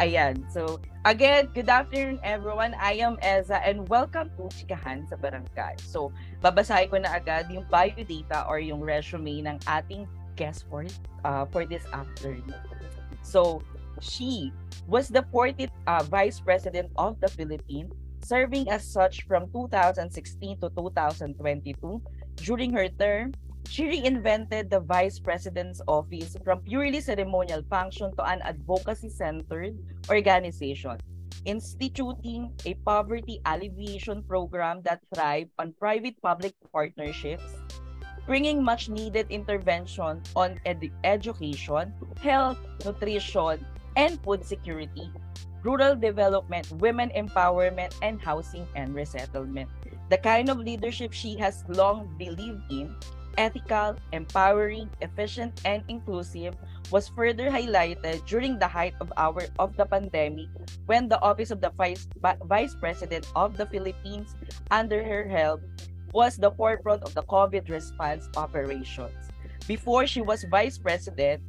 Ayan. So, again, good afternoon everyone. I am Eza and welcome to Chikahan sa Barangay. So, babasahin ko na agad yung biodata or yung resume ng ating guest for, uh, for this afternoon. So, she was the 40th uh, Vice President of the Philippines, serving as such from 2016 to 2022. During her term, she reinvented the Vice President's office from purely ceremonial function to an advocacy-centered organization, instituting a poverty alleviation program that thrived on private-public partnerships, bringing much-needed intervention on ed- education, health, nutrition, and food security, rural development, women empowerment, and housing and resettlement. The kind of leadership she has long believed in, ethical, empowering, efficient, and inclusive, was further highlighted during the height of our of the pandemic when the office of the vice, vice president of the Philippines under her help was the forefront of the COVID response operations. Before she was vice president,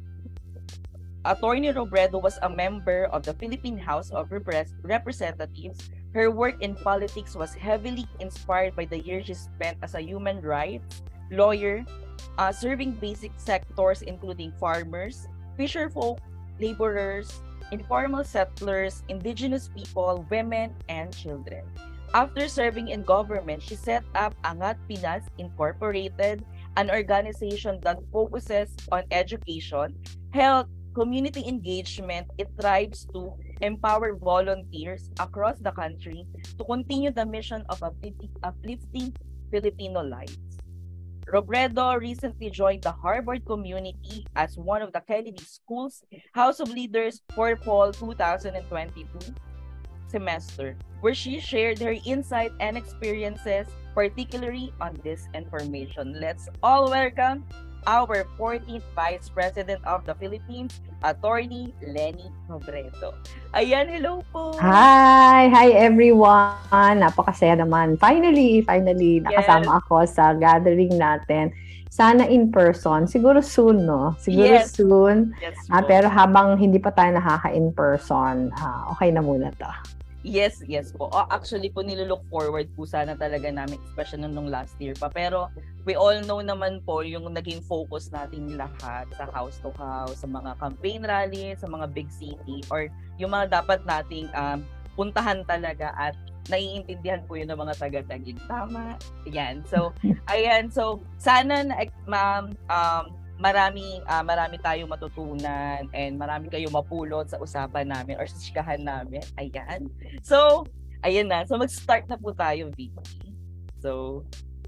Attorney Robredo was a member of the Philippine House of Representatives. Her work in politics was heavily inspired by the years she spent as a human rights lawyer, uh, serving basic sectors including farmers, fisherfolk, laborers, informal settlers, indigenous people, women, and children. After serving in government, she set up Angat Pinas Incorporated, an organization that focuses on education, health, community engagement, it strives to empower volunteers across the country to continue the mission of uplifting Filipino lives. Robredo recently joined the Harvard community as one of the Kennedy School's House of Leaders for Fall 2022 semester, where she shared her insight and experiences, particularly on this information. Let's all welcome our 14th Vice President of the Philippines, Attorney Lenny Robredo. Ayan, hello po! Hi! Hi everyone! Napakasaya naman. Finally, finally, nakasama yes. ako sa gathering natin. Sana in person. Siguro soon, no? Siguro yes. soon. Yes, ah, pero habang hindi pa tayo nakaka-in person, ah, okay na muna to. Yes, yes po. Oh, actually po nilook forward po sana talaga namin, especially nung last year pa. Pero we all know naman po yung naging focus natin lahat sa house to house, sa mga campaign rally, sa mga big city, or yung mga dapat nating um, puntahan talaga at naiintindihan po yun ng mga taga-tagig. Tama? Yan. So, ayan. So, sana na, ma'am, um, marami uh, marami tayong matutunan and marami kayong mapulot sa usapan namin or sa chikahan namin. Ayan. So, ayan na. So, mag-start na po tayo, Vicky. So,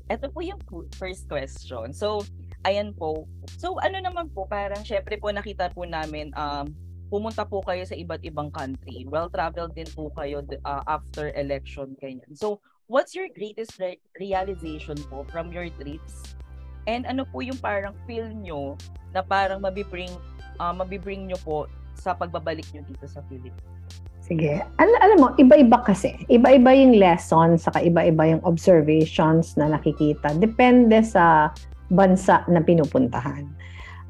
eto po yung first question. So, ayan po. So, ano naman po, parang syempre po nakita po namin um, pumunta po kayo sa iba't ibang country. Well-traveled din po kayo uh, after election, ganyan. So, what's your greatest re- realization po from your trips And ano po yung parang feel nyo na parang mabibring, uh, mabibring nyo po sa pagbabalik nyo dito sa Philippines? Sige. Al- alam mo, iba-iba kasi. Iba-iba yung lessons, saka iba-iba yung observations na nakikita. Depende sa bansa na pinupuntahan.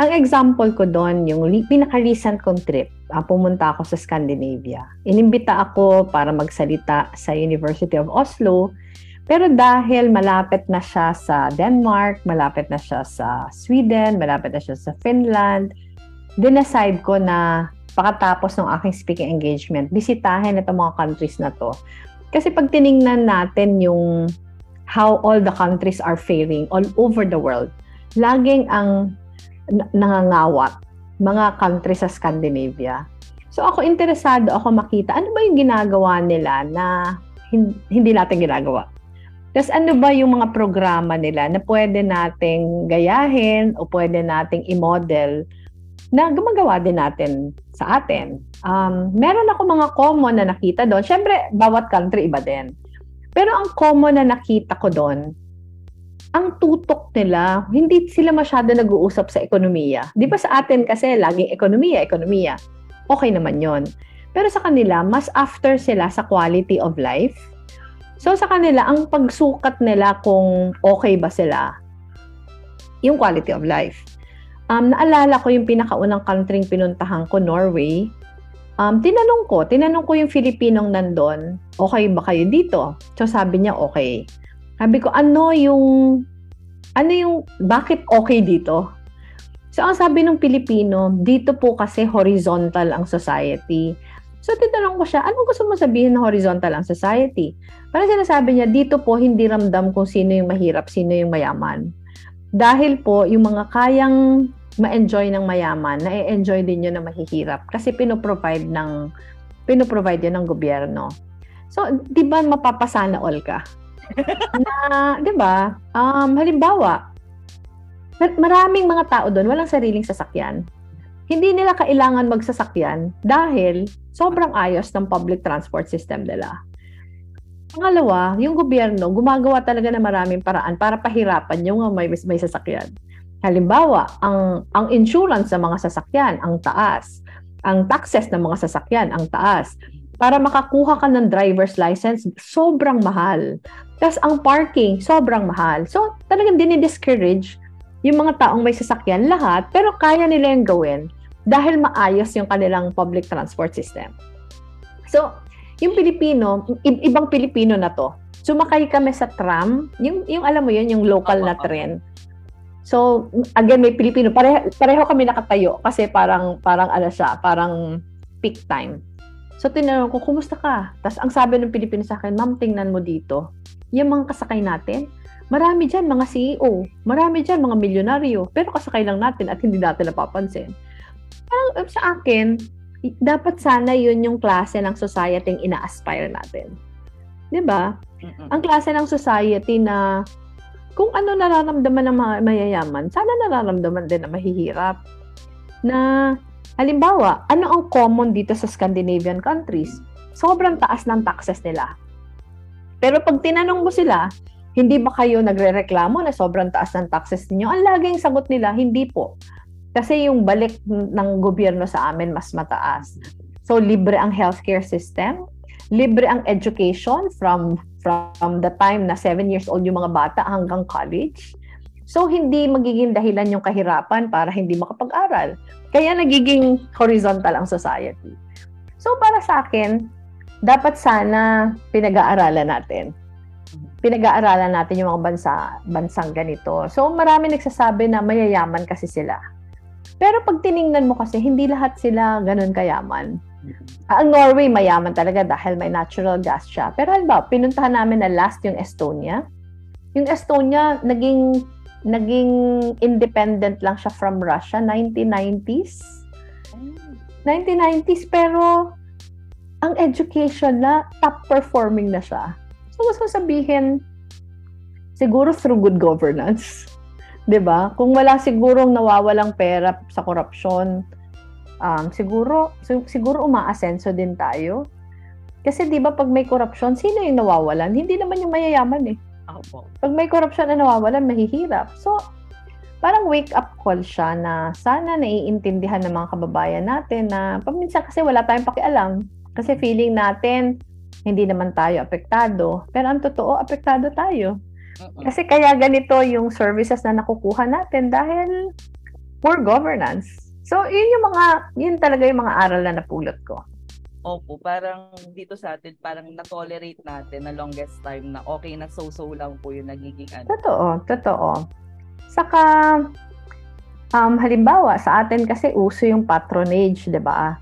Ang example ko doon, yung re- pinaka-recent kong trip, uh, pumunta ako sa Scandinavia. Inimbita ako para magsalita sa University of Oslo pero dahil malapit na siya sa Denmark, malapit na siya sa Sweden, malapit na siya sa Finland, dinecide ko na pakatapos ng aking speaking engagement, bisitahin itong mga countries na to. Kasi pag tiningnan natin yung how all the countries are faring all over the world, laging ang nangangawat mga countries sa Scandinavia. So ako interesado ako makita ano ba yung ginagawa nila na hindi natin ginagawa. Tapos ano ba yung mga programa nila na pwede nating gayahin o pwede nating i-model na gumagawa din natin sa atin. Um, meron ako mga common na nakita doon. Siyempre, bawat country iba din. Pero ang common na nakita ko doon, ang tutok nila, hindi sila masyado nag-uusap sa ekonomiya. Di ba sa atin kasi laging ekonomiya, ekonomiya. Okay naman yon. Pero sa kanila, mas after sila sa quality of life, So sa kanila, ang pagsukat nila kung okay ba sila, yung quality of life. Um, naalala ko yung pinakaunang country pinuntahan ko, Norway. Um, tinanong ko, tinanong ko yung Filipinong nandun, okay ba kayo dito? So sabi niya, okay. Sabi ko, ano yung, ano yung, bakit okay dito? So ang sabi ng Pilipino, dito po kasi horizontal ang society. So tinanong ko siya, anong gusto mo sabihin na horizontal ang society? Parang sinasabi niya, dito po hindi ramdam kung sino yung mahirap, sino yung mayaman. Dahil po, yung mga kayang ma-enjoy ng mayaman, na-enjoy din yun ng mahihirap kasi pinoprovide ng pinoprovide yun ng gobyerno. So, di ba mapapasana all ka? na, di ba? Um, halimbawa, maraming mga tao doon walang sariling sasakyan. Hindi nila kailangan magsasakyan dahil sobrang ayos ng public transport system nila. Pangalawa, yung gobyerno gumagawa talaga ng maraming paraan para pahirapan yung may, may sasakyan. Halimbawa, ang ang insurance ng mga sasakyan ang taas. Ang taxes ng mga sasakyan ang taas. Para makakuha ka ng driver's license, sobrang mahal. Tapos ang parking, sobrang mahal. So, talagang dinidiscourage yung mga taong may sasakyan lahat, pero kaya nila yung gawin dahil maayos yung kanilang public transport system. So, yung Pilipino, ibang Pilipino na to, sumakay kami sa tram, yung, yung alam mo yun, yung local na train. So, again, may Pilipino. Pareho, pareho kami nakatayo kasi parang, parang ano siya, parang peak time. So, tinanong ko, kumusta ka? Tapos, ang sabi ng Pilipino sa akin, ma'am, tingnan mo dito. Yung mga kasakay natin, marami dyan mga CEO. Marami dyan mga milyonaryo. Pero kasakay lang natin at hindi natin napapansin. Parang sa akin, dapat sana yun yung klase ng society yung ina-aspire natin. 'Di ba? Ang klase ng society na kung ano nararamdaman ng mga mayayaman, sana nararamdaman din ng mahihirap. Na, halimbawa, ano ang common dito sa Scandinavian countries? Sobrang taas ng taxes nila. Pero pag tinanong mo sila, hindi ba kayo nagre-reklamo na sobrang taas ng taxes ninyo? Ang laging sagot nila, hindi po. Kasi yung balik ng gobyerno sa amin mas mataas. So, libre ang healthcare system, libre ang education from from the time na 7 years old yung mga bata hanggang college. So, hindi magiging dahilan yung kahirapan para hindi makapag-aral. Kaya nagiging horizontal ang society. So, para sa akin, dapat sana pinag-aaralan natin. Pinag-aaralan natin yung mga bansa, bansang ganito. So, marami nagsasabi na mayayaman kasi sila. Pero pag tiningnan mo kasi, hindi lahat sila ganun kayaman. Ang Norway mayaman talaga dahil may natural gas siya. Pero halimbawa, pinuntahan namin na last yung Estonia. Yung Estonia, naging naging independent lang siya from Russia, 1990s. 1990s, pero ang education na, top performing na siya. So, gusto sabihin, siguro through good governance. 'Di ba? Kung wala sigurong nawawalang pera sa korupsyon, um, siguro siguro umaasenso din tayo. Kasi 'di ba pag may corruption, sino yung nawawalan? Hindi naman yung mayayaman eh. Opo. Pag may corruption na nawawalan, mahihirap. So, parang wake up call siya na sana naiintindihan ng mga kababayan natin na paminsan kasi wala tayong pakialam. Kasi feeling natin hindi naman tayo apektado. Pero ang totoo, apektado tayo. Kasi kaya ganito yung services na nakukuha natin dahil poor governance. So, yun yung mga, yun talaga yung mga aral na napulot ko. Opo, parang dito sa atin, parang na-tolerate natin na longest time na okay na so-so lang po yung nagiging ano. Totoo, totoo. Saka, um, halimbawa, sa atin kasi uso yung patronage, di ba?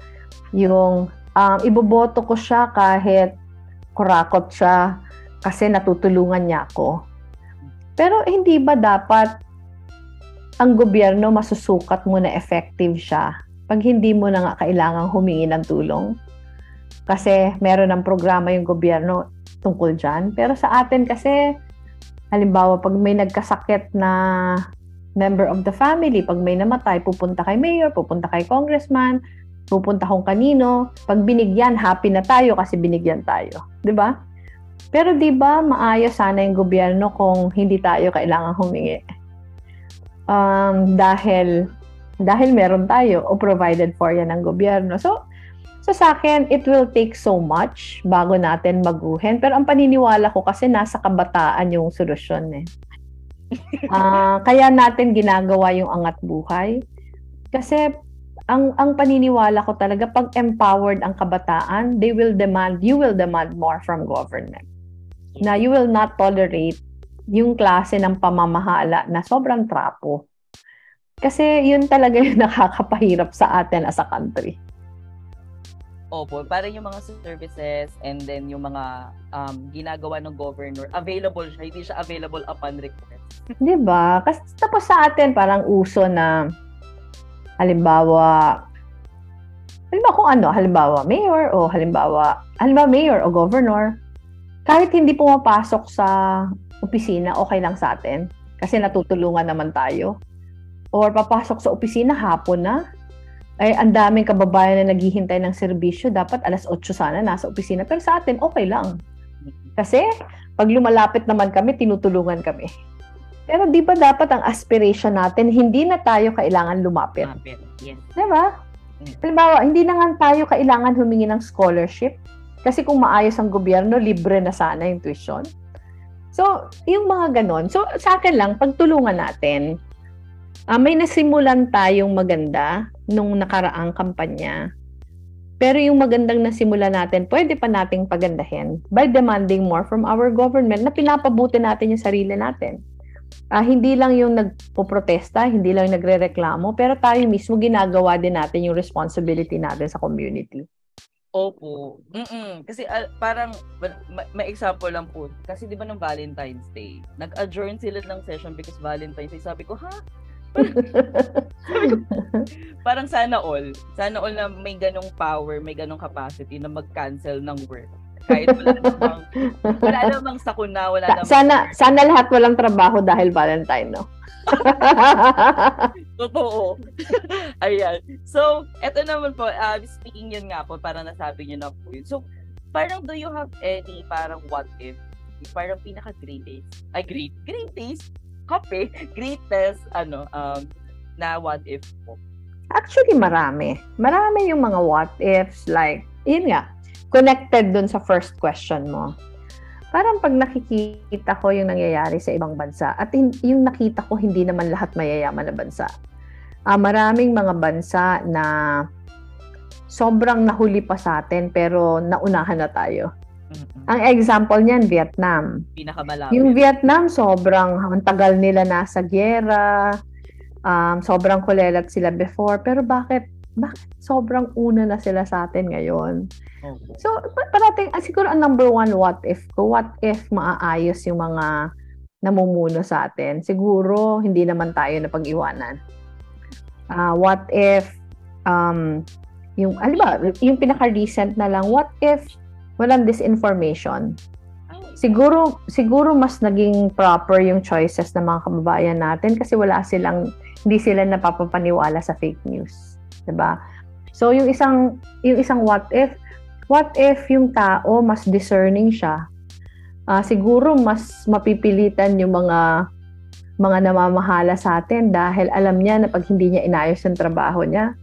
Yung, um, iboboto ko siya kahit kurakot siya kasi natutulungan niya ako. Pero hindi ba dapat ang gobyerno masusukat mo na effective siya pag hindi mo na nga kailangang humingi ng tulong. Kasi meron ng programa yung gobyerno tungkol dyan. Pero sa atin kasi, halimbawa, pag may nagkasakit na member of the family, pag may namatay, pupunta kay mayor, pupunta kay congressman, pupunta kung kanino. Pag binigyan, happy na tayo kasi binigyan tayo. ba? Pero 'di ba maayos sana yung gobyerno kung hindi tayo kailangan humingi um, dahil dahil meron tayo o provided for yan ng gobyerno. So, so sa akin, it will take so much bago natin maguhin. Pero ang paniniwala ko kasi nasa kabataan yung solusyon eh. Uh, kaya natin ginagawa yung angat buhay. Kasi ang ang paniniwala ko talaga pag empowered ang kabataan, they will demand, you will demand more from government. Na you will not tolerate yung klase ng pamamahala na sobrang trapo. Kasi yun talaga yung nakakapahirap sa atin as a country. Opo, para yung mga services and then yung mga um, ginagawa ng governor, available siya, hindi siya available upon request. 'Di ba? Kasi tapos sa atin parang uso na halimbawa halimbawa kung ano, halimbawa mayor o halimbawa halimbawa mayor o governor, kahit hindi pumapasok sa opisina, okay lang sa atin kasi natutulungan naman tayo. Or papasok sa opisina hapon na, ay ang daming kababayan na naghihintay ng serbisyo, dapat alas 8 sana nasa opisina. Pero sa atin, okay lang. Kasi pag lumalapit naman kami, tinutulungan kami. Pero di ba dapat ang aspiration natin, hindi na tayo kailangan lumapit? Lumapit, yes. Di ba? Mm. Halimbawa, hindi na nga tayo kailangan humingi ng scholarship. Kasi kung maayos ang gobyerno, libre na sana yung tuition. So, yung mga ganon. So, sa akin lang, pagtulungan natin, uh, may nasimulan tayong maganda nung nakaraang kampanya. Pero yung magandang nasimula natin, pwede pa nating pagandahin by demanding more from our government na pinapabuti natin yung sarili natin. Uh, hindi lang yung nagpo-protesta, hindi lang yung nagre-reklamo, pero tayo mismo ginagawa din natin yung responsibility natin sa community. Opo. Mm-mm. Kasi uh, parang may, may example lang po. Kasi 'di ba ng Valentine's Day, nag-adjourn sila ng session because Valentine's Day. Sabi ko, "Ha? parang sana all. Sana all na may ganong power, may ganong capacity na mag-cancel ng work. Kahit wala namang, wala namang sakuna, wala namang... Sana, sana lahat walang trabaho dahil Valentine, no? Totoo. Ayan. So, eto naman po, uh, speaking yun nga po, parang nasabi niyo na po yun. So, parang do you have any parang what if? Parang pinaka-greatest, ay great, greatest kape, greatest, ano, um, na what if po? Actually, marami. Marami yung mga what ifs, like, yun nga, connected dun sa first question mo. Parang pag nakikita ko yung nangyayari sa ibang bansa, at yung nakita ko hindi naman lahat mayayaman na bansa. Uh, maraming mga bansa na sobrang nahuli pa sa atin pero naunahan na tayo. Ang example niyan, Vietnam. Pinakamalapit. Yung Vietnam, sobrang ang tagal nila nasa gyera, um, sobrang kulelat sila before, pero bakit bakit sobrang una na sila sa atin ngayon? So, parating, ah, siguro ang number one what if ko, what if maaayos yung mga namumuno sa atin? Siguro, hindi naman tayo na pag-iwanan. Uh, what if, um, yung, alam ba, yung pinaka-recent na lang, what if walang disinformation. Siguro siguro mas naging proper yung choices ng mga kababayan natin kasi wala silang hindi sila napapapaniwala sa fake news, 'di ba? So yung isang yung isang what if what if yung tao mas discerning siya? Uh, siguro mas mapipilitan yung mga mga namamahala sa atin dahil alam niya na pag hindi niya inayos yung trabaho niya,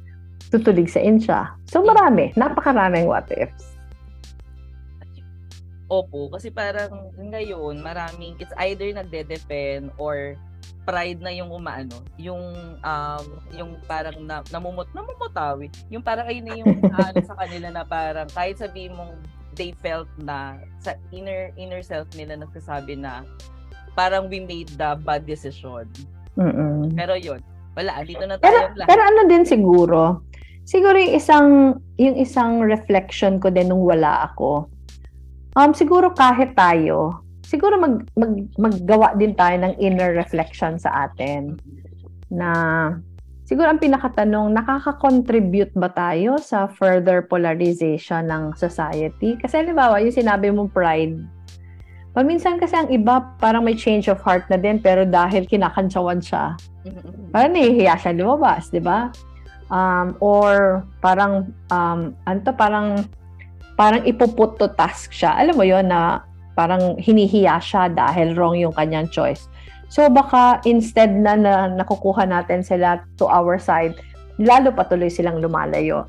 tutuligsain siya. So marami, napakaraming what ifs. Opo, kasi parang ngayon, maraming, it's either nagde-depend or pride na yung umaano, yung um yung parang na, namumut namumutawi. Yung parang ayun na yung ano sa kanila na parang kahit sabihin mong they felt na sa inner inner self nila nagsasabi na parang we made the bad decision. Mm-mm. Pero yun, wala, dito na tayo pero, lahat. Pero ano din siguro, siguro yung isang yung isang reflection ko din nung wala ako Um, siguro kahit tayo, siguro mag, mag, maggawa din tayo ng inner reflection sa atin na siguro ang pinakatanong, nakaka-contribute ba tayo sa further polarization ng society? Kasi halimbawa, yung sinabi mong pride, paminsan kasi ang iba parang may change of heart na din pero dahil kinakantsawan siya, parang nahihiya siya lumabas, di ba? Um, or parang, um, ano parang parang ipuput to task siya. Alam mo yon na parang hinihiya siya dahil wrong yung kanyang choice. So baka instead na, na nakukuha natin sila to our side, lalo patuloy silang lumalayo.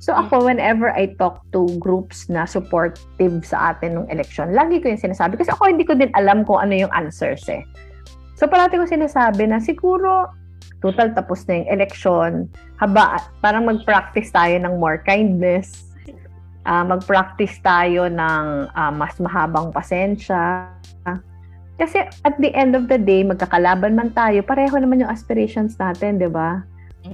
So ako, whenever I talk to groups na supportive sa atin ng election, lagi ko yung sinasabi. Kasi ako hindi ko din alam kung ano yung answers eh. So parati ko sinasabi na siguro total tapos na yung election. Haba, parang mag-practice tayo ng more kindness. Uh, mag-practice tayo ng uh, mas mahabang pasensya. Kasi at the end of the day, magkakalaban man tayo, pareho naman yung aspirations natin, di ba?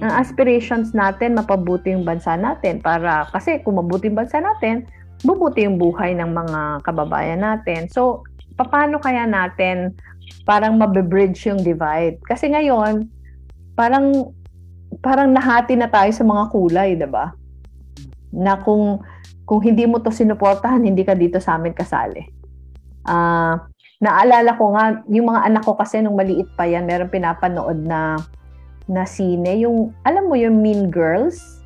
Ang aspirations natin, mapabuti yung bansa natin. Para, kasi kung mabuti yung bansa natin, bubuti yung buhay ng mga kababayan natin. So, paano kaya natin parang mabibridge yung divide? Kasi ngayon, parang parang nahati na tayo sa mga kulay, 'di ba? Na kung kung hindi mo to sinuportahan, hindi ka dito sa amin kasali. Ah, uh, naalala ko nga yung mga anak ko kasi nung maliit pa yan, meron pinapanood na na sine, yung alam mo yung Mean Girls?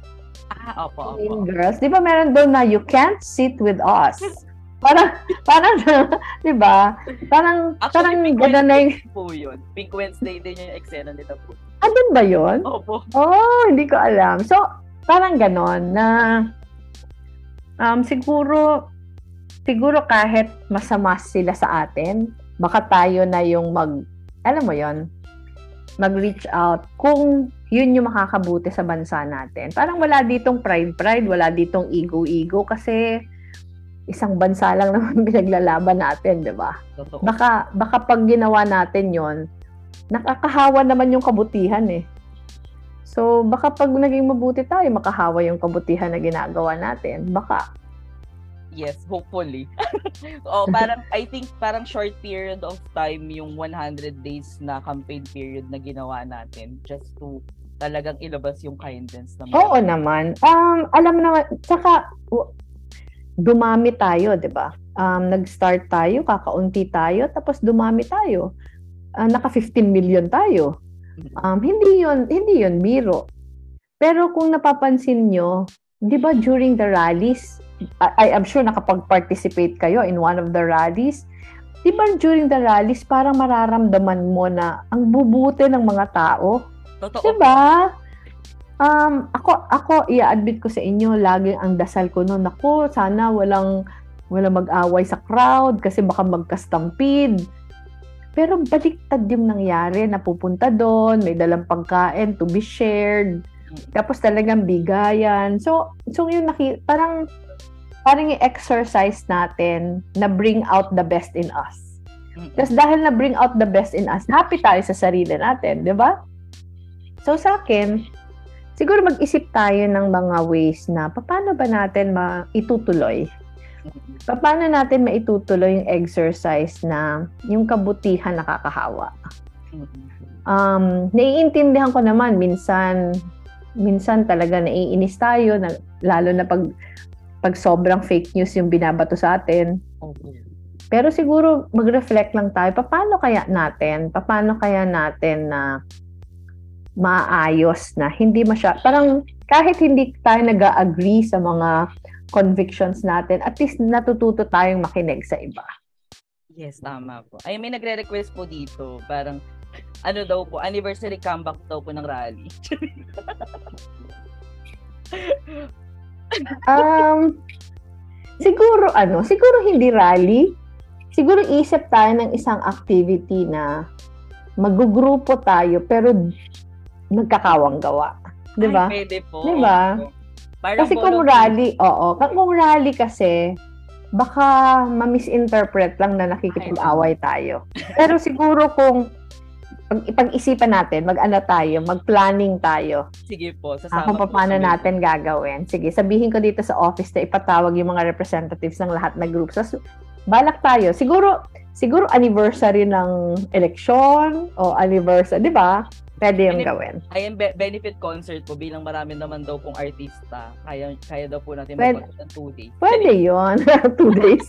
Ah, opo, opo. Mean Girls. 'Di ba meron doon na you can't sit with us. parang parang 'di ba? Parang Actually, parang Pink gano'n na yung po yun. Pink Wednesday din yung eksena nila po. Andun ba yun? Opo. Oh, hindi ko alam. So, parang ganon na um, siguro siguro kahit masama sila sa atin, baka tayo na yung mag, alam mo yon mag-reach out kung yun yung makakabuti sa bansa natin. Parang wala ditong pride-pride, wala ditong ego-ego kasi isang bansa lang naman pinaglalaban natin, di ba? Baka, baka pag ginawa natin yon nakakahawa naman yung kabutihan eh. So, baka pag naging mabuti tayo, makahawa yung kabutihan na ginagawa natin. Baka. Yes, hopefully. oh, parang I think parang short period of time yung 100 days na campaign period na ginawa natin just to talagang ilabas yung kindness naman. Oo naman. Um, alam naman, saka dumami tayo, 'di ba? Um, nag-start tayo, kakaunti tayo, tapos dumami tayo uh, naka 15 million tayo. Um, hindi yon hindi yon biro. Pero kung napapansin nyo, di ba during the rallies, I, I'm sure nakapag-participate kayo in one of the rallies, di ba during the rallies, parang mararamdaman mo na ang bubuti ng mga tao? Totoo. Di ba? Um, ako, ako, i-admit ko sa inyo, laging ang dasal ko noon, ako, sana walang, walang mag-away sa crowd kasi baka magka-stampede pero baliktad yung nangyari, napupunta doon, may dalang pagkain to be shared. Tapos talagang bigayan. So, so yung naki, parang parang i-exercise natin na bring out the best in us. Kasi dahil na bring out the best in us, happy tayo sa sarili natin, di ba? So sa akin, siguro mag-isip tayo ng mga ways na paano ba natin maitutuloy Paano natin maitutuloy yung exercise na yung kabutihan nakakahawa? Um, naiintindihan ko naman minsan minsan talaga naiinis tayo na, lalo na pag pag sobrang fake news yung binabato sa atin. Pero siguro mag-reflect lang tayo, paano kaya natin, paano kaya natin na maayos na hindi masya parang kahit hindi tayo nag-agree sa mga convictions natin, at least natututo tayong makinig sa iba. Yes, tama po. Ay, may nagre-request po dito. Parang, ano daw po, anniversary comeback daw po ng rally. um, siguro ano, siguro hindi rally. Siguro isip tayo ng isang activity na magugrupo tayo pero nagkakawang gawa. 'Di ba? Pwede po. 'Di ba? Parang kasi kung rally, oo. Kung rally kasi, baka ma-misinterpret lang na nakikipag-away tayo. Pero siguro kung pag ipag-isipan natin, mag-ano tayo, mag-planning tayo. Sige po, sasama uh, kung paano po natin gagawin. Sige, sabihin ko dito sa office na ipatawag yung mga representatives ng lahat na groups. So, balak tayo. Siguro, siguro anniversary ng election o anniversary, di ba? Pwede yung gawin. Ayan, be- benefit concert po bilang marami naman daw pong artista. Kaya, kaya daw po natin Pwede, mag ng two days. Pwede yun. two days.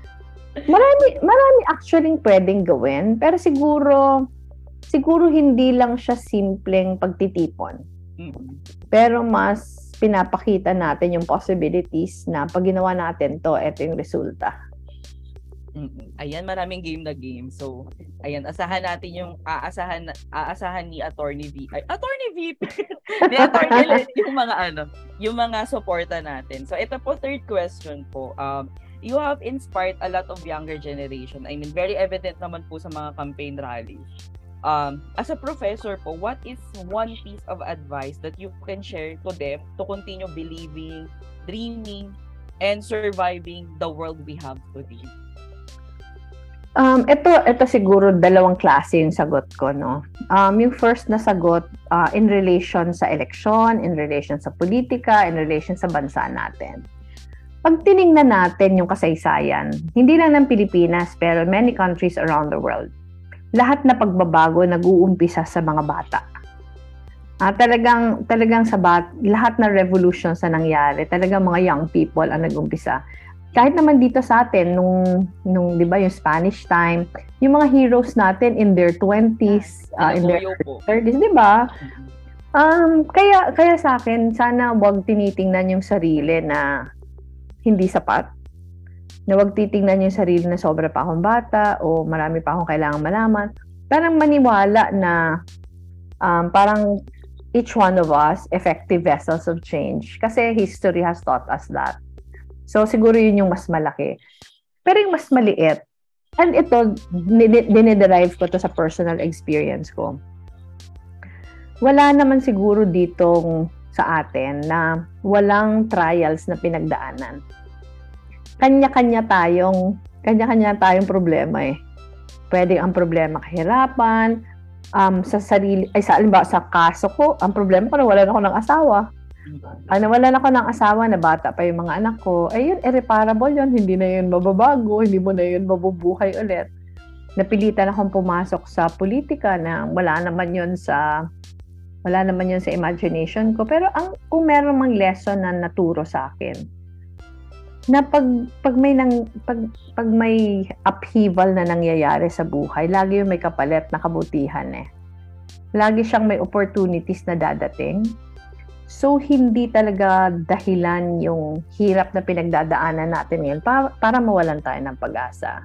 marami, marami actually pwedeng gawin. Pero siguro, siguro hindi lang siya simpleng pagtitipon. Mm-hmm. Pero mas pinapakita natin yung possibilities na pag ginawa natin to, ito yung resulta. Mm. Ayan, maraming game na game. So, ayan, asahan natin yung aasahan aasahan ni Attorney V. Ay, Attorney V. ni Attorney yung mga ano, yung mga suporta natin. So, ito po third question po. Um, you have inspired a lot of younger generation. I mean, very evident naman po sa mga campaign rallies. um, as a professor po, what is one piece of advice that you can share to them to continue believing, dreaming, and surviving the world we have today? Um, ito, ito siguro dalawang klase yung sagot ko, no? Um, yung first na sagot, uh, in relation sa election, in relation sa politika, in relation sa bansa natin. Pag tiningnan natin yung kasaysayan, hindi lang ng Pilipinas, pero many countries around the world, lahat na pagbabago nag-uumpisa sa mga bata. Ah, talagang talagang sa bat, lahat ng revolution sa nangyari, talagang mga young people ang nag-umpisa. Kahit naman dito sa atin nung nung 'di ba yung Spanish time, yung mga heroes natin in their 20s, uh, ah, in their 30s, 'di ba? Um, kaya kaya sa akin sana 'wag tinitingnan yung sarili na hindi sapat na wag titingnan yung sarili na sobra pa akong bata o marami pa akong kailangan malaman. Parang maniwala na um, parang each one of us effective vessels of change. Kasi history has taught us that. So siguro yun yung mas malaki. Pero yung mas maliit, and ito, dinederive ko to sa personal experience ko. Wala naman siguro ditong sa atin na walang trials na pinagdaanan kanya-kanya tayong kanya-kanya tayong problema eh. Pwede ang problema kahirapan, um, sa sarili, ay sa, alimbawa, sa kaso ko, ang problema ko na wala na ako ng asawa. Ano, wala na ako ng asawa na bata pa yung mga anak ko. Ay, yun, irreparable yun. Hindi na yun mababago. Hindi mo na yun mabubuhay ulit. Napilitan akong pumasok sa politika na wala naman yun sa wala naman yun sa imagination ko. Pero ang, kung meron mang lesson na naturo sa akin, na pag pag may nang pag, pag may upheaval na nangyayari sa buhay, lagi yung may kapalit na kabutihan eh. Lagi siyang may opportunities na dadating. So hindi talaga dahilan yung hirap na pinagdadaanan natin ngayon para, para mawalan tayo ng pag-asa.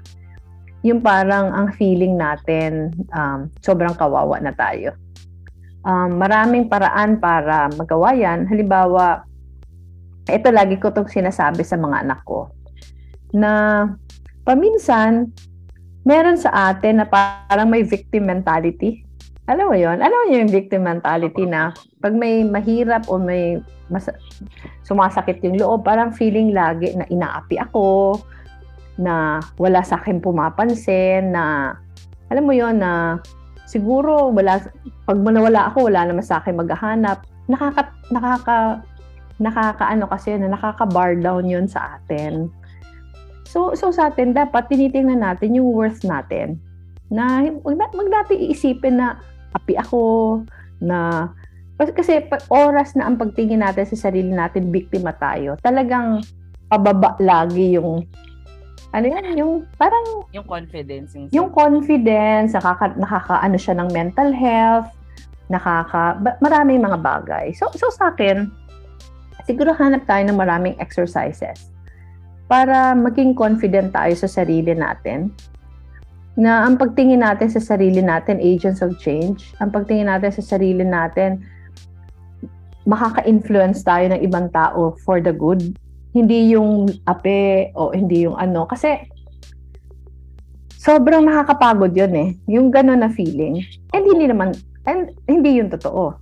Yung parang ang feeling natin um, sobrang kawawa na tayo. Um, maraming paraan para magawa yan. Halimbawa, ito lagi ko itong sinasabi sa mga anak ko, na paminsan, meron sa atin na parang may victim mentality. Alam mo yon Alam mo yung victim mentality na pag may mahirap o may mas, sumasakit yung loob, parang feeling lagi na inaapi ako, na wala sa akin pumapansin, na alam mo yon na siguro wala pag manawala ako wala naman sa akin maghahanap nakaka nakaka nakakaano kasi na nakaka-bar down yun sa atin. So, so sa atin, dapat tinitingnan natin yung worth natin. Na wag, wag natin iisipin na api ako, na kasi oras na ang pagtingin natin sa sarili natin, biktima tayo. Talagang pababa lagi yung ano yan, yung parang yung confidence yung, yung confidence, nakaka nakakaano siya ng mental health, nakaka maraming mga bagay. So so sa akin, siguro hanap tayo ng maraming exercises para maging confident tayo sa sarili natin. Na ang pagtingin natin sa sarili natin, agents of change, ang pagtingin natin sa sarili natin, makaka-influence tayo ng ibang tao for the good. Hindi yung ape o hindi yung ano. Kasi sobrang nakakapagod yun eh. Yung gano'n na feeling. And hindi naman, and hindi yun totoo.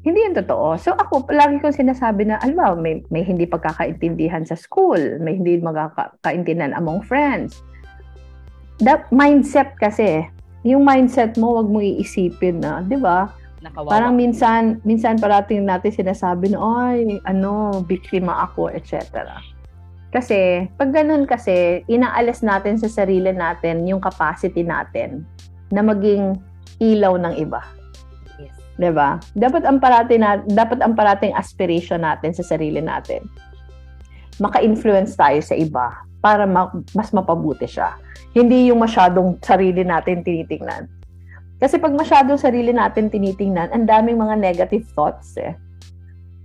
Hindi yung totoo. So ako, lagi kong sinasabi na, alam may, may hindi pagkakaintindihan sa school, may hindi magkakaintindihan among friends. That mindset kasi, yung mindset mo, wag mo iisipin na, di ba? Nakawawa. Parang minsan, minsan parating natin sinasabi na, ay, ano, biktima ako, etc. Kasi, pag ganun kasi, inaalis natin sa sarili natin yung capacity natin na maging ilaw ng iba. 'di ba? Dapat ang parati na dapat ang parating aspiration natin sa sarili natin. Maka-influence tayo sa iba para ma- mas mapabuti siya. Hindi yung masyadong sarili natin tinitingnan. Kasi pag masyadong sarili natin tinitingnan, ang daming mga negative thoughts eh.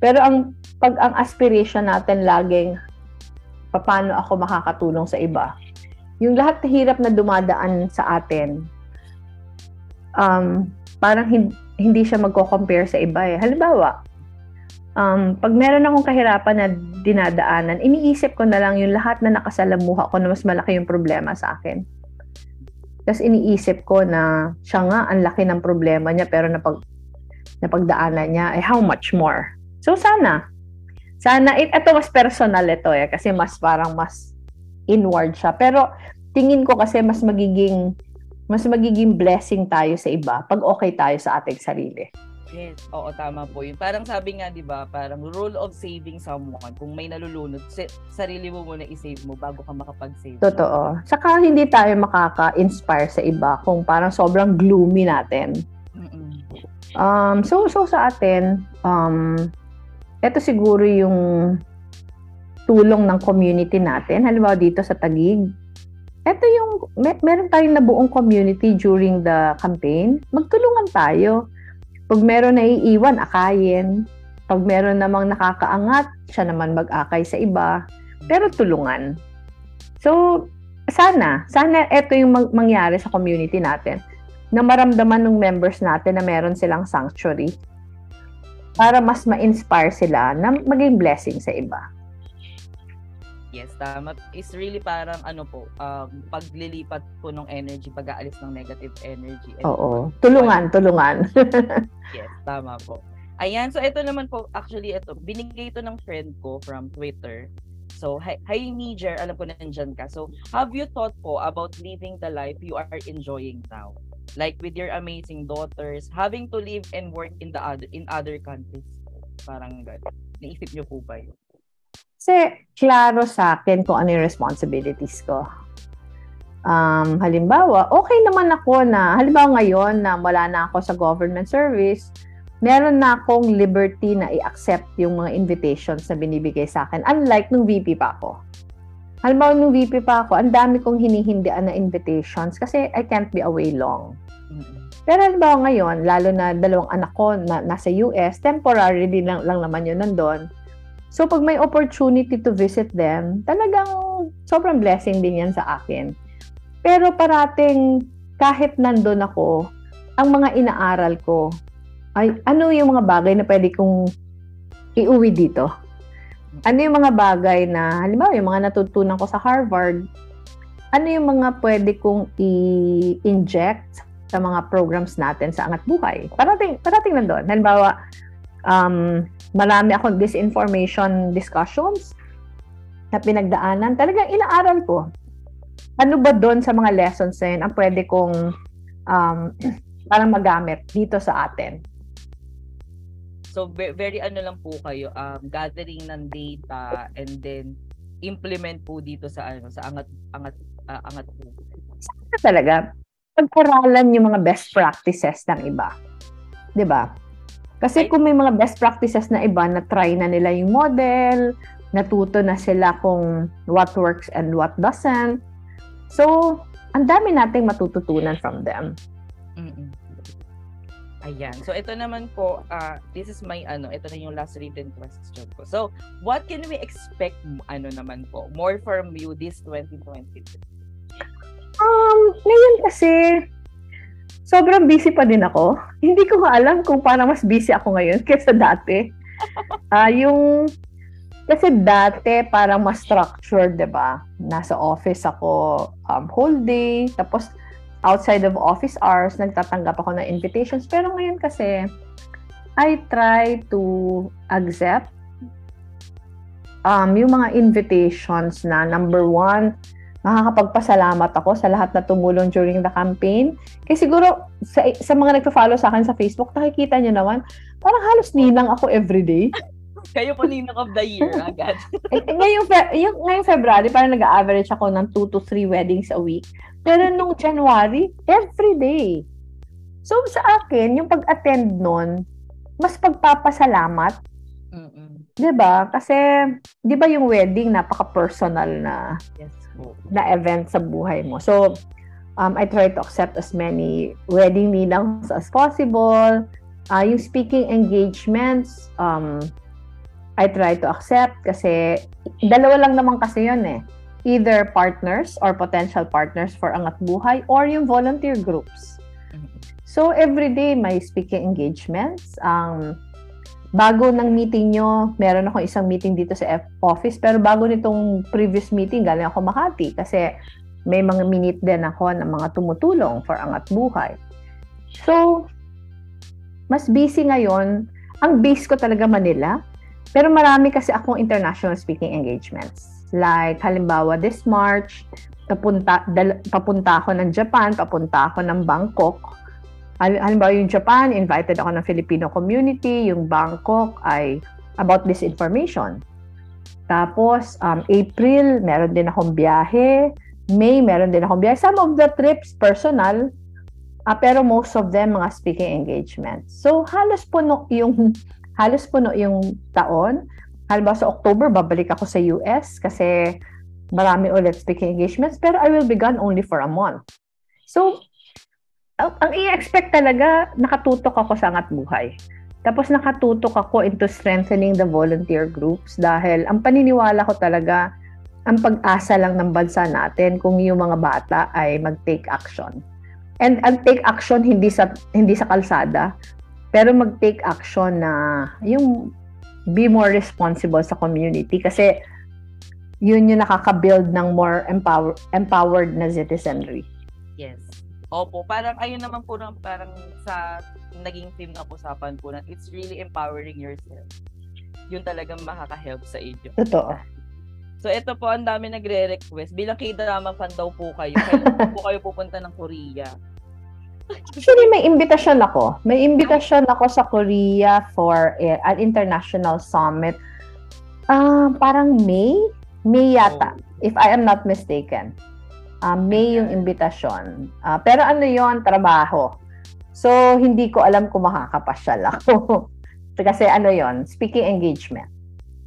Pero ang pag ang aspiration natin laging paano ako makakatulong sa iba. Yung lahat ng hirap na dumadaan sa atin, um, parang hindi, hindi siya magko-compare sa iba eh. Halimbawa, um, pag meron akong kahirapan na dinadaanan, iniisip ko na lang yung lahat na nakasalamuha ko na mas malaki yung problema sa akin. Tapos iniisip ko na siya nga ang laki ng problema niya pero napag napagdaanan niya ay how much more. So sana sana it, ito mas personal ito eh kasi mas parang mas inward siya. Pero tingin ko kasi mas magiging mas magiging blessing tayo sa iba pag okay tayo sa ating sarili. Yes, oo, tama po yun. Parang sabi nga, di ba, parang rule of saving someone, kung may nalulunod, sarili mo muna i-save mo bago ka makapag-save. Totoo. Saka hindi tayo makaka-inspire sa iba kung parang sobrang gloomy natin. Mm-mm. Um, so, so sa atin, um, ito siguro yung tulong ng community natin. Halimbawa dito sa Tagig, ito yung, mer- meron tayong nabuong community during the campaign. Magtulungan tayo pag meron na iiwan, akayin. Pag meron namang nakakaangat, siya naman mag-akay sa iba. Pero tulungan. So, sana, sana ito yung mangyari sa community natin na maramdaman ng members natin na meron silang sanctuary para mas ma-inspire sila na maging blessing sa iba. Yes, tama. It's really parang ano po, um, paglilipat po ng energy, pag-aalis ng negative energy. Oo. Tulungan, tulungan. yes, tama po. Ayan, so ito naman po, actually ito, binigay ito ng friend ko from Twitter. So, hi, hi Niger, alam ko na nandyan ka. So, have you thought po about living the life you are enjoying now? Like with your amazing daughters, having to live and work in the other in other countries. Parang gano'n. Naisip niyo po ba yun? Kasi klaro sa akin kung ano yung responsibilities ko. Um, halimbawa, okay naman ako na, halimbawa ngayon na wala na ako sa government service, meron na akong liberty na i-accept yung mga invitations na binibigay sa akin. Unlike nung VP pa ako. Halimbawa, nung VP pa ako, ang dami kong hinihindian na invitations kasi I can't be away long. Pero halimbawa ngayon, lalo na dalawang anak ko na nasa US, temporarily lang, lang naman yun nandun So, pag may opportunity to visit them, talagang sobrang blessing din yan sa akin. Pero parating kahit nandun ako, ang mga inaaral ko, ay ano yung mga bagay na pwede kong iuwi dito? Ano yung mga bagay na, halimbawa, yung mga natutunan ko sa Harvard, ano yung mga pwede kong i-inject sa mga programs natin sa Angat Buhay? Parating, parating nandun. Halimbawa, um, marami akong disinformation discussions na pinagdaanan. Talagang inaaral ko. Ano ba doon sa mga lessons na yun ang pwede kong um, parang magamit dito sa atin? So, very ano lang po kayo, um, gathering ng data and then implement po dito sa ano sa angat angat uh, angat po. Talaga pag-aralan yung mga best practices ng iba. 'Di ba? Kasi kung may mga best practices na iba na try na nila yung model, natuto na sila kung what works and what doesn't. So, ang dami nating matututunan from them. Mm-mm. Ayan. So, ito naman po, uh, this is my, ano, ito na yung last written question ko. So, what can we expect, ano naman po, more from you this 2022? Um, ngayon kasi, sobrang busy pa din ako. Hindi ko alam kung paano mas busy ako ngayon kaysa dati. Ah, uh, yung kasi dati parang mas structured, 'di ba? Nasa office ako um, whole day, tapos outside of office hours nagtatanggap ako ng invitations. Pero ngayon kasi I try to accept um, yung mga invitations na number one, makakapagpasalamat ako sa lahat na tumulong during the campaign. Kasi siguro, sa, sa mga nagpa-follow sa akin sa Facebook, nakikita nyo naman, parang halos ninang ako everyday. Kayo po ninang of the year agad. eh, ngayong, fe- yung, ngayong February, parang nag-average ako ng 2 to 3 weddings a week. Pero nung January, every day. So sa akin, yung pag-attend nun, mas pagpapasalamat. Mm-mm. 'Di ba? Kasi 'di ba yung wedding napaka-personal na yes na event sa buhay mo. So, um, I try to accept as many wedding ninangs as possible. Uh, yung speaking engagements, um, I try to accept kasi dalawa lang naman kasi yun eh. Either partners or potential partners for Angat Buhay or yung volunteer groups. So, every day may speaking engagements. Um, bago ng meeting nyo, meron ako isang meeting dito sa F office, pero bago nitong previous meeting, galing ako Makati kasi May mga minute din ako ng mga tumutulong for Angat Buhay. So, mas busy ngayon. Ang base ko talaga Manila. Pero marami kasi akong international speaking engagements. Like, halimbawa, this March, papunta, dal, papunta ako ng Japan, papunta ako ng Bangkok. Halimbawa yung Japan, invited ako ng Filipino community. Yung Bangkok ay about this information. Tapos, um, April, meron din akong biyahe. May, meron din akong biyahe. Some of the trips, personal. Uh, pero most of them, mga speaking engagements. So, halos puno yung, halos puno yung taon. Halimbawa sa October, babalik ako sa US kasi marami ulit speaking engagements. Pero I will be gone only for a month. So, ang, ang i-expect talaga, nakatutok ako sa angat buhay. Tapos nakatutok ako into strengthening the volunteer groups dahil ang paniniwala ko talaga, ang pag-asa lang ng bansa natin kung yung mga bata ay mag-take action. And ang take action hindi sa hindi sa kalsada, pero mag-take action na yung be more responsible sa community kasi yun yung nakaka-build ng more empower, empowered na citizenry. Yes. Opo, parang ayun naman po ng parang sa naging theme na usapan po na it's really empowering yourself. Yun talagang makaka-help sa inyo. Totoo. So ito po, ang dami nagre-request. Bilang k-drama fan daw po kayo, kailan po kayo pupunta ng Korea? Actually, may imbitasyon ako. May imbitasyon ako sa Korea for a, an international summit. Uh, parang May? May yata, oh. if I am not mistaken. Uh, May yung imbitasyon. Uh, pero ano yon trabaho. So, hindi ko alam kung makakapasyal ako. Kasi ano yon speaking engagement.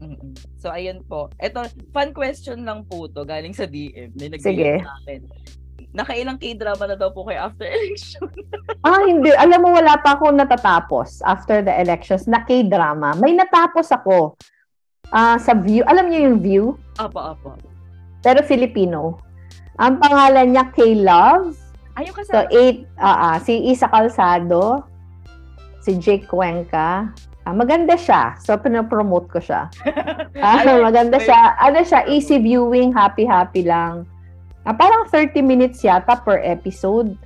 Mm-mm. So, ayun po. Ito, fun question lang po to galing sa DM. May Sige. sa akin. Nakailang K-drama na daw po kayo after election? ah, hindi. Alam mo, wala pa ako natatapos after the elections na K-drama. May natapos ako uh, sa View. Alam niyo yung View? Apo, apo. Pero Filipino. Ang pangalan niya K-Love Ayun kasi. So, eight, uh, uh, si Isa Calzado, si Jake Cuenca, uh, maganda siya. So, pinopromote ko siya. uh, maganda siya. Ano siya, easy viewing, happy-happy lang. Uh, parang 30 minutes yata per episode.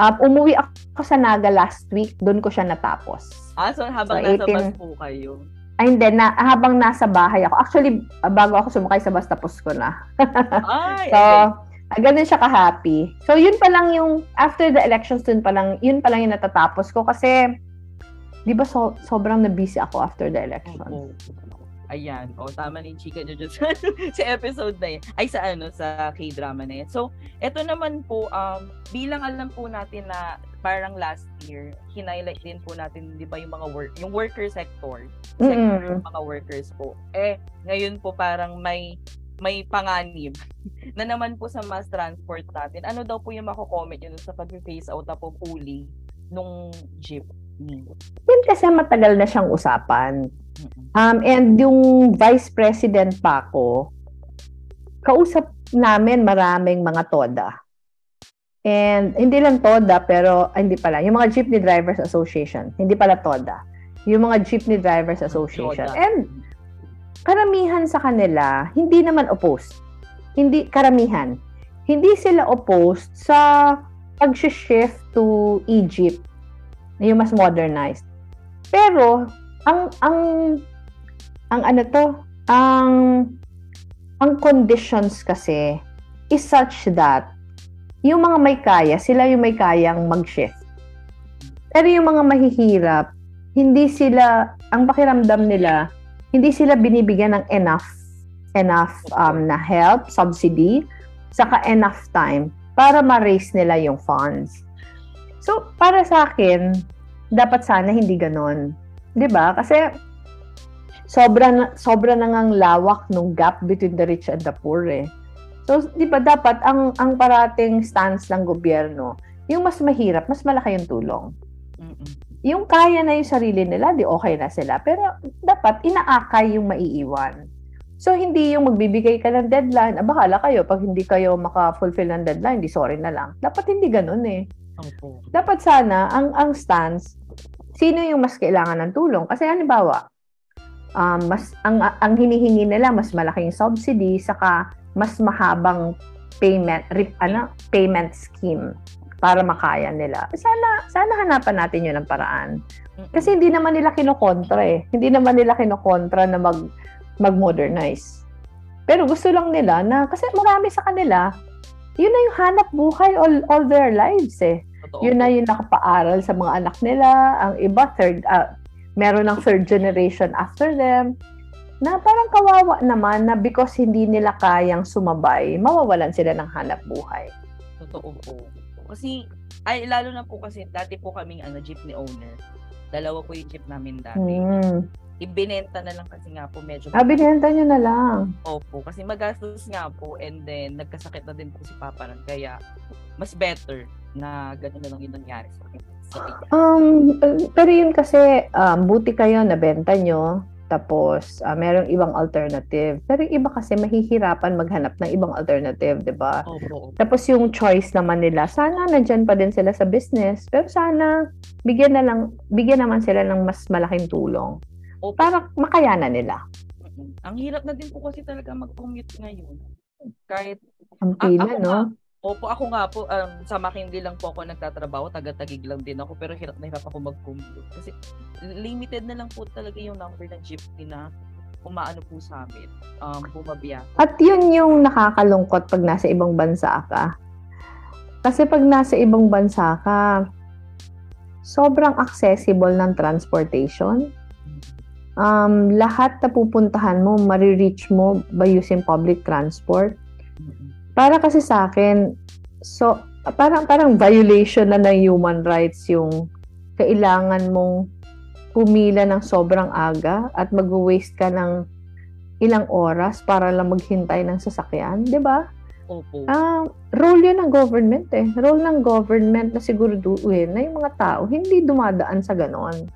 Uh, umuwi ako sa Naga last week, doon ko siya natapos. Ah, so habang so, nasa 18, bus po kayo? Ay, hindi. Na, habang nasa bahay ako. Actually, bago ako sumakay sa bus, tapos ko na. Ay, so, okay ganun siya ka-happy. So, yun pa lang yung, after the elections, dun pa lang, yun pa lang yung natatapos ko kasi, di ba so, sobrang na-busy ako after the elections. Oh, Ayan. O, oh, tama ni Chika nyo dyan sa, sa episode na yun. Ay, sa ano, sa K-drama na yun. So, eto naman po, um, bilang alam po natin na parang last year, hinighlight din po natin, di ba, yung mga work, yung worker sector. Sector mm-hmm. mga workers po. Eh, ngayon po parang may may panganib na naman po sa mass transport natin. Ano daw po yung mako-comment yun sa pag-phase out na po fully nung jeep? Yun kasi matagal na siyang usapan. Um, and yung vice president pa ako, kausap namin maraming mga toda. And hindi lang toda, pero hindi pala. Yung mga Jeepney Drivers Association, hindi pala toda. Yung mga Jeepney Drivers Association. Toda. And karamihan sa kanila, hindi naman opposed. Hindi, karamihan. Hindi sila opposed sa pag-shift to Egypt, yung mas modernized. Pero, ang, ang, ang ano to, ang, ang conditions kasi is such that yung mga may kaya, sila yung may kayang mag-shift. Pero yung mga mahihirap, hindi sila, ang pakiramdam nila, hindi sila binibigyan ng enough enough um, na help, subsidy, saka enough time para ma-raise nila yung funds. So, para sa akin, dapat sana hindi ganon. 'Di ba? Kasi sobra na, sobra na ngang lawak ng gap between the rich and the poor eh. So, 'di ba dapat ang ang parating stance ng gobyerno, yung mas mahirap, mas malaki yung tulong. Mm-mm yung kaya na yung sarili nila, di okay na sila. Pero dapat inaakay yung maiiwan. So, hindi yung magbibigay ka ng deadline. Ah, bahala kayo. Pag hindi kayo maka-fulfill ng deadline, di sorry na lang. Dapat hindi ganun eh. Okay. Dapat sana, ang, ang stance, sino yung mas kailangan ng tulong? Kasi halimbawa, um, mas, ang, ang hinihingi nila, mas malaking subsidy, saka mas mahabang payment rip, ano payment scheme para makaya nila. Sana sana hanapan natin 'yun ng paraan. Kasi hindi naman nila kinokontra eh. Hindi naman nila kinokontra na mag mag-modernize. Pero gusto lang nila na kasi marami sa kanila yun na yung hanap buhay all, all their lives eh. Totoo. Yun na yung nakapaaral sa mga anak nila. Ang iba, third, uh, meron ng third generation after them na parang kawawa naman na because hindi nila kayang sumabay, mawawalan sila ng hanap buhay. Totoo po. Kasi, ay, lalo na po kasi, dati po kaming ano, jeepney owner. Dalawa po yung jeep namin dati. Mm. Ibinenta na lang kasi nga po medyo... Ah, binenta nyo na lang? Opo, kasi magastos nga po and then nagkasakit na din po si Papa nun. Kaya, mas better na ganun na lang yung nangyari sa akin. Um, pero yun kasi, um, buti kayo, nabenta nyo tapos, uh, merong ibang alternative. Pero yung iba kasi mahihirapan maghanap ng ibang alternative, di ba? Opo. Tapos yung choice naman nila, sana nandyan pa din sila sa business. Pero sana, bigyan na lang, bigyan naman sila ng mas malaking tulong. Opo. Para makayanan nila. Ang hirap na din po kasi talaga mag-commute ngayon. Kahit, ang pila, ah, no? Opo, ako nga po, um, sa Makindi lang po ako nagtatrabaho, taga-tagig lang din ako, pero hirap na hirap ako mag-commute. Kasi limited na lang po talaga yung number ng jeepney na umaano po sa amin, um, bumabiya. At yun yung nakakalungkot pag nasa ibang bansa ka. Kasi pag nasa ibang bansa ka, sobrang accessible ng transportation. Um, lahat na pupuntahan mo, marireach mo by using public transport para kasi sa akin, so, parang, parang violation na ng human rights yung kailangan mong pumila ng sobrang aga at mag-waste ka ng ilang oras para lang maghintay ng sasakyan, di ba? Opo. Ah, role yun ng government eh. Role ng government na siguraduhin na yung mga tao hindi dumadaan sa ganon.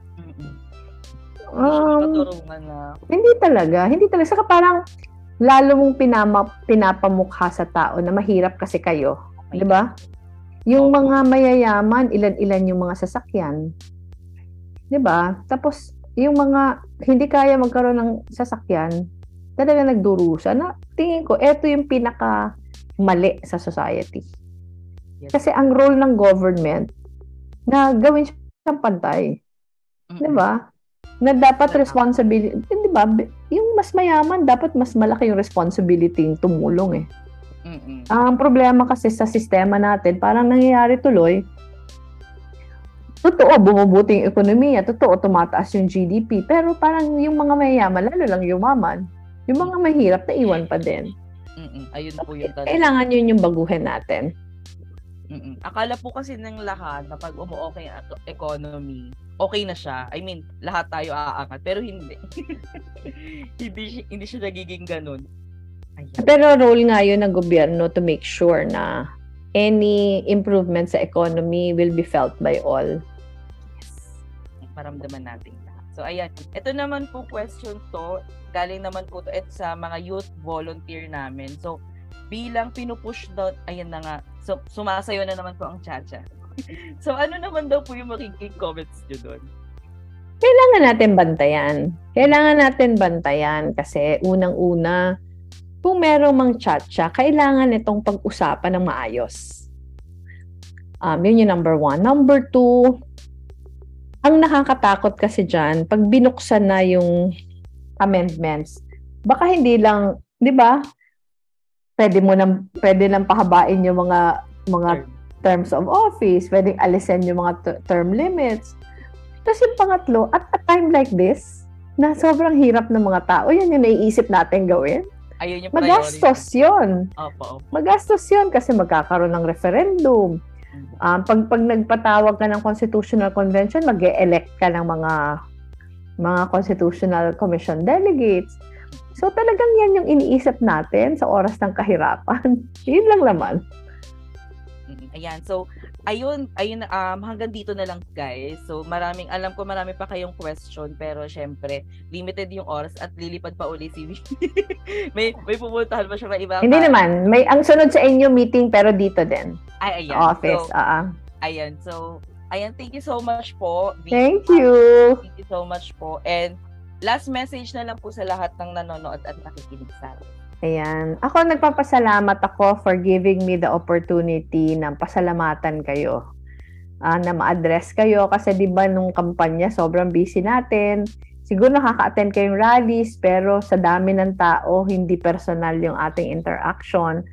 Um. Hindi talaga. Hindi talaga. Saka parang lalo mong pinama, pinapamukha sa tao na mahirap kasi kayo. Oh 'Di ba? Yung mga mayayaman, ilan-ilan yung mga sasakyan. 'Di ba? Tapos yung mga hindi kaya magkaroon ng sasakyan, talaga nagdurusa na tingin ko ito yung pinaka mali sa society. Yes. Kasi ang role ng government na gawin siyang pantay. Mm-hmm. 'Di ba? Na dapat responsibility, di ba? Yung mas mayaman, dapat mas malaki yung responsibility yung tumulong eh. Mm-mm. Ang problema kasi sa sistema natin, parang nangyayari tuloy, totoo, bumubuti yung ekonomiya, totoo, tumataas yung GDP, pero parang yung mga mayayaman, lalo lang yumaman, yung mga mahirap na iwan pa din. Mm-mm. Ayun po yung talaga. Kailangan yun yung baguhin natin. Mm-mm. Akala po kasi ng lahat na pag umu-okay ang economy, okay na siya. I mean, lahat tayo aangat. Pero hindi. hindi, hindi siya nagiging ganun. Ayan. Pero role nga yun ng gobyerno to make sure na any improvement sa economy will be felt by all. Yes. Maramdaman natin lahat. So, ayan. Ito naman po question to. Galing naman po to sa mga youth volunteer namin. So, bilang pinupush daw, ayan na nga, so, sumasayo na naman po ang chacha so ano naman daw po yung magiging comments nyo doon? Kailangan natin bantayan. Kailangan natin bantayan kasi unang-una, kung meron mang chat siya, kailangan itong pag-usapan ng maayos. Um, yun yung number one. Number two, ang nakakatakot kasi dyan, pag binuksan na yung amendments, baka hindi lang, di ba, pwede mo nang, pwede nang pahabain yung mga mga terms of office, pwedeng alisin yung mga t- term limits. Tapos yung pangatlo, at a time like this, na sobrang hirap ng mga tao, yan yung naiisip natin gawin. Ayun yung Magastos yun. Opo, opo. Magastos yun kasi magkakaroon ng referendum. Um, pag, pag nagpatawag ka ng Constitutional Convention, mag elect ka ng mga mga Constitutional Commission delegates. So talagang yan yung iniisip natin sa oras ng kahirapan. Yun lang naman. Ayan. So, ayun, ayun um hanggang dito na lang guys. So, maraming alam ko marami pa kayong question pero syempre, limited yung oras at lilipad pa uli si may may pupuntahan pa siya pa iba. Hindi naman. May ang sunod sa inyo meeting pero dito din. Ay, ayan. Office, so, uh-uh. Ayan. So, ayan, thank you so much po. Thank you. Thank you so much po. And last message na lang po sa lahat ng nanonood at nakikinig sa atin. Ayan. Ako nagpapasalamat ako for giving me the opportunity na pasalamatan kayo. Uh, na ma-address kayo kasi 'di ba nung kampanya sobrang busy natin. Siguro nakaka-attend kayong rallies pero sa dami ng tao hindi personal yung ating interaction.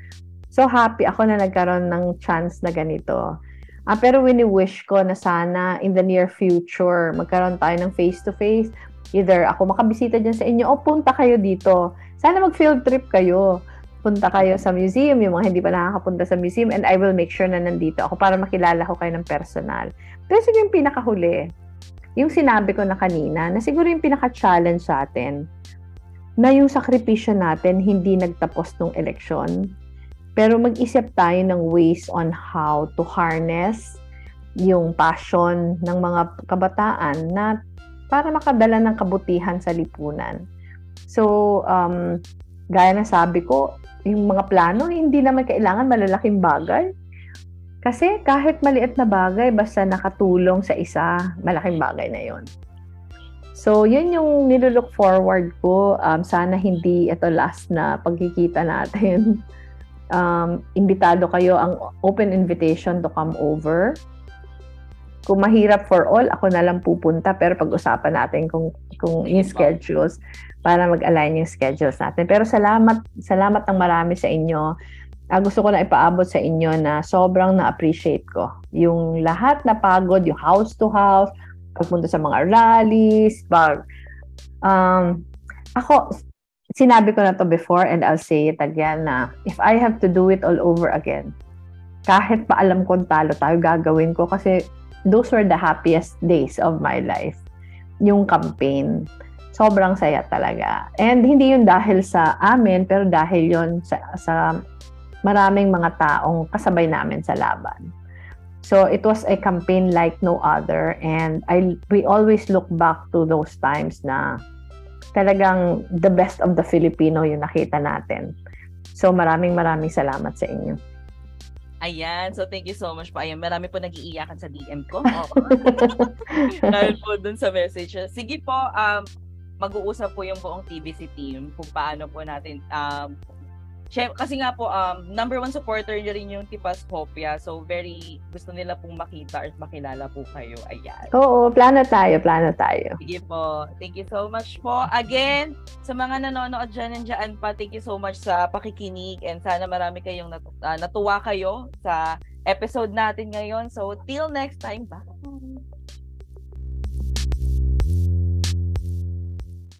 So happy ako na nagkaroon ng chance na ganito. Uh, pero wini-wish ko na sana in the near future magkaroon tayo ng face-to-face. Either ako makabisita dyan sa inyo o punta kayo dito sana mag-field trip kayo. Punta kayo sa museum, yung mga hindi pa nakakapunta sa museum, and I will make sure na nandito ako para makilala ko kayo ng personal. Pero siguro yung pinakahuli, yung sinabi ko na kanina, na siguro yung pinaka-challenge sa atin, na yung sakripisyo natin hindi nagtapos ng eleksyon. Pero mag-isip tayo ng ways on how to harness yung passion ng mga kabataan na para makadala ng kabutihan sa lipunan. So, um, gaya na sabi ko, yung mga plano, hindi naman kailangan malalaking bagay. Kasi kahit maliit na bagay, basta nakatulong sa isa, malaking bagay na yon. So, yun yung nilook forward ko. Um, sana hindi ito last na pagkikita natin. Um, imbitado kayo ang open invitation to come over. Kung mahirap for all, ako na lang pupunta. Pero pag-usapan natin kung kung yung schedules para mag-align yung schedules natin. Pero salamat salamat ng marami sa inyo. Uh, gusto ko na ipaabot sa inyo na sobrang na-appreciate ko. Yung lahat na pagod, yung house to house, pagpunta sa mga rallies, pag um, ako sinabi ko na to before and I'll say it again na if I have to do it all over again, kahit pa alam kong talo tayo, gagawin ko. Kasi those were the happiest days of my life. Yung campaign. Sobrang saya talaga. And hindi yun dahil sa amin, pero dahil yun sa, sa maraming mga taong kasabay namin sa laban. So it was a campaign like no other and I we always look back to those times na talagang the best of the Filipino yung nakita natin. So maraming maraming salamat sa inyo. Ayan. So, thank you so much po. Ayan, marami po nag-iiyakan sa DM ko. Oh. Dahil po dun sa message. Sige po, um, mag-uusap po yung buong TBC team kung paano po natin um, kasi nga po, um, number one supporter niya rin yung Tipas Hopia. So, very gusto nila pong makita at makilala po kayo. Ayan. Oo, plano tayo, plano tayo. Sige po. Thank you so much po. Again, sa mga nanonood dyan and dyan pa, thank you so much sa pakikinig and sana marami kayong nat- uh, natuwa kayo sa episode natin ngayon. So, till next time, bye!